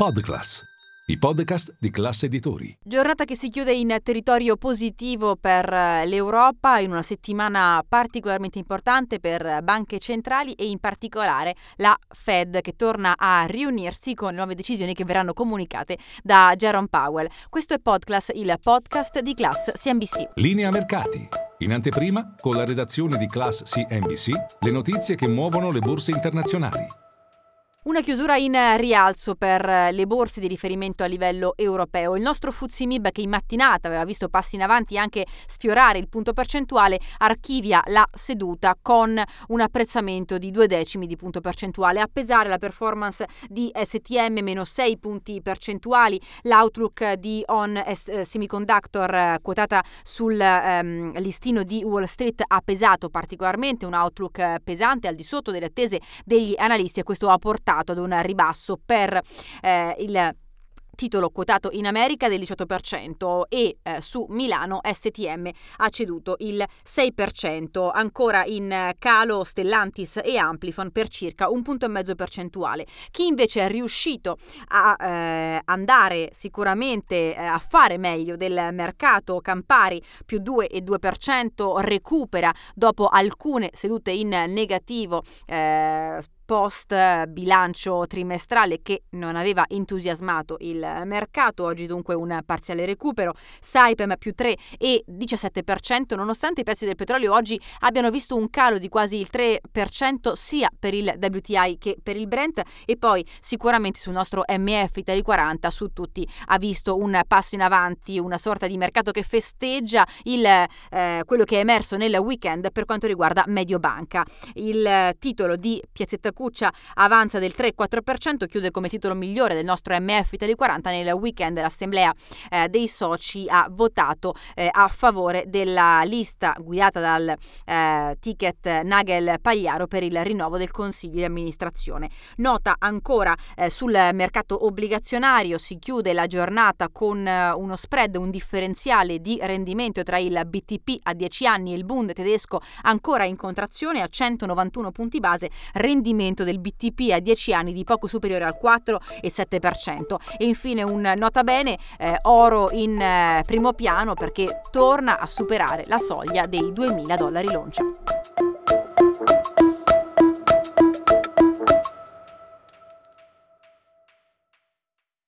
Podclass, i podcast di classe editori. Giornata che si chiude in territorio positivo per eh, l'Europa in una settimana particolarmente importante per banche centrali e in particolare la Fed che torna a riunirsi con nuove decisioni che verranno comunicate da Jerome Powell. Questo è Podclass, il podcast di Class CNBC. Linea mercati. In anteprima, con la redazione di Class CNBC, le notizie che muovono le borse internazionali. Una chiusura in rialzo per le borse di riferimento a livello europeo. Il nostro Fuzzi che in mattinata aveva visto passi in avanti anche sfiorare il punto percentuale, archivia la seduta con un apprezzamento di due decimi di punto percentuale. A pesare la performance di STM meno 6 punti percentuali, l'outlook di On Semiconductor quotata sul um, listino di Wall Street ha pesato particolarmente, un outlook pesante al di sotto delle attese degli analisti e questo ha portato portato ad un ribasso per eh, il titolo quotato in America del 18% e eh, su Milano STM ha ceduto il 6%, ancora in calo Stellantis e Amplifon per circa un punto e mezzo percentuale. Chi invece è riuscito a eh, andare sicuramente eh, a fare meglio del mercato Campari più 2,2% recupera dopo alcune sedute in negativo eh, post bilancio trimestrale che non aveva entusiasmato il mercato, oggi dunque un parziale recupero, Saipem più 3 e 17% nonostante i prezzi del petrolio oggi abbiano visto un calo di quasi il 3% sia per il WTI che per il Brent e poi sicuramente sul nostro MF Italy 40 su tutti ha visto un passo in avanti, una sorta di mercato che festeggia il, eh, quello che è emerso nel weekend per quanto riguarda Mediobanca. Il titolo di Piazzetta Cuccia avanza del 3,4%, chiude come titolo migliore del nostro MF Italy 40 nel weekend l'assemblea eh, dei soci ha votato eh, a favore della lista guidata dal eh, ticket Nagel Pagliaro per il rinnovo del consiglio di amministrazione. Nota ancora eh, sul mercato obbligazionario si chiude la giornata con eh, uno spread, un differenziale di rendimento tra il BTP a 10 anni e il Bund tedesco ancora in contrazione a 191 punti base, rendimento rendimento del BTP a 10 anni di poco superiore al 4,7%. E infine un nota bene, eh, oro in eh, primo piano perché torna a superare la soglia dei 2.000 dollari l'oncia.